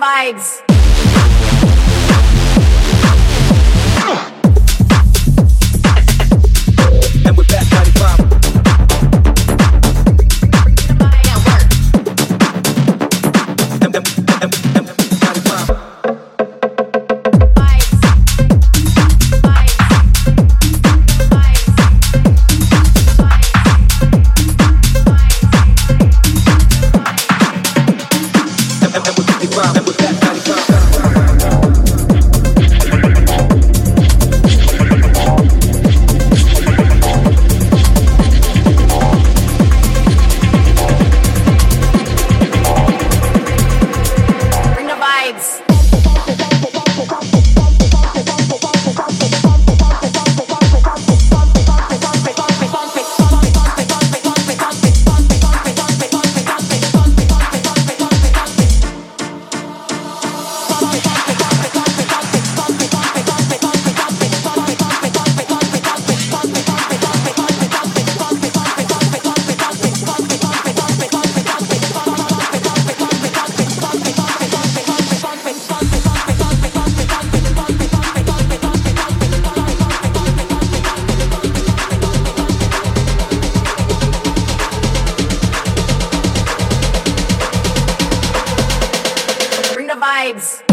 vibes. Vibes.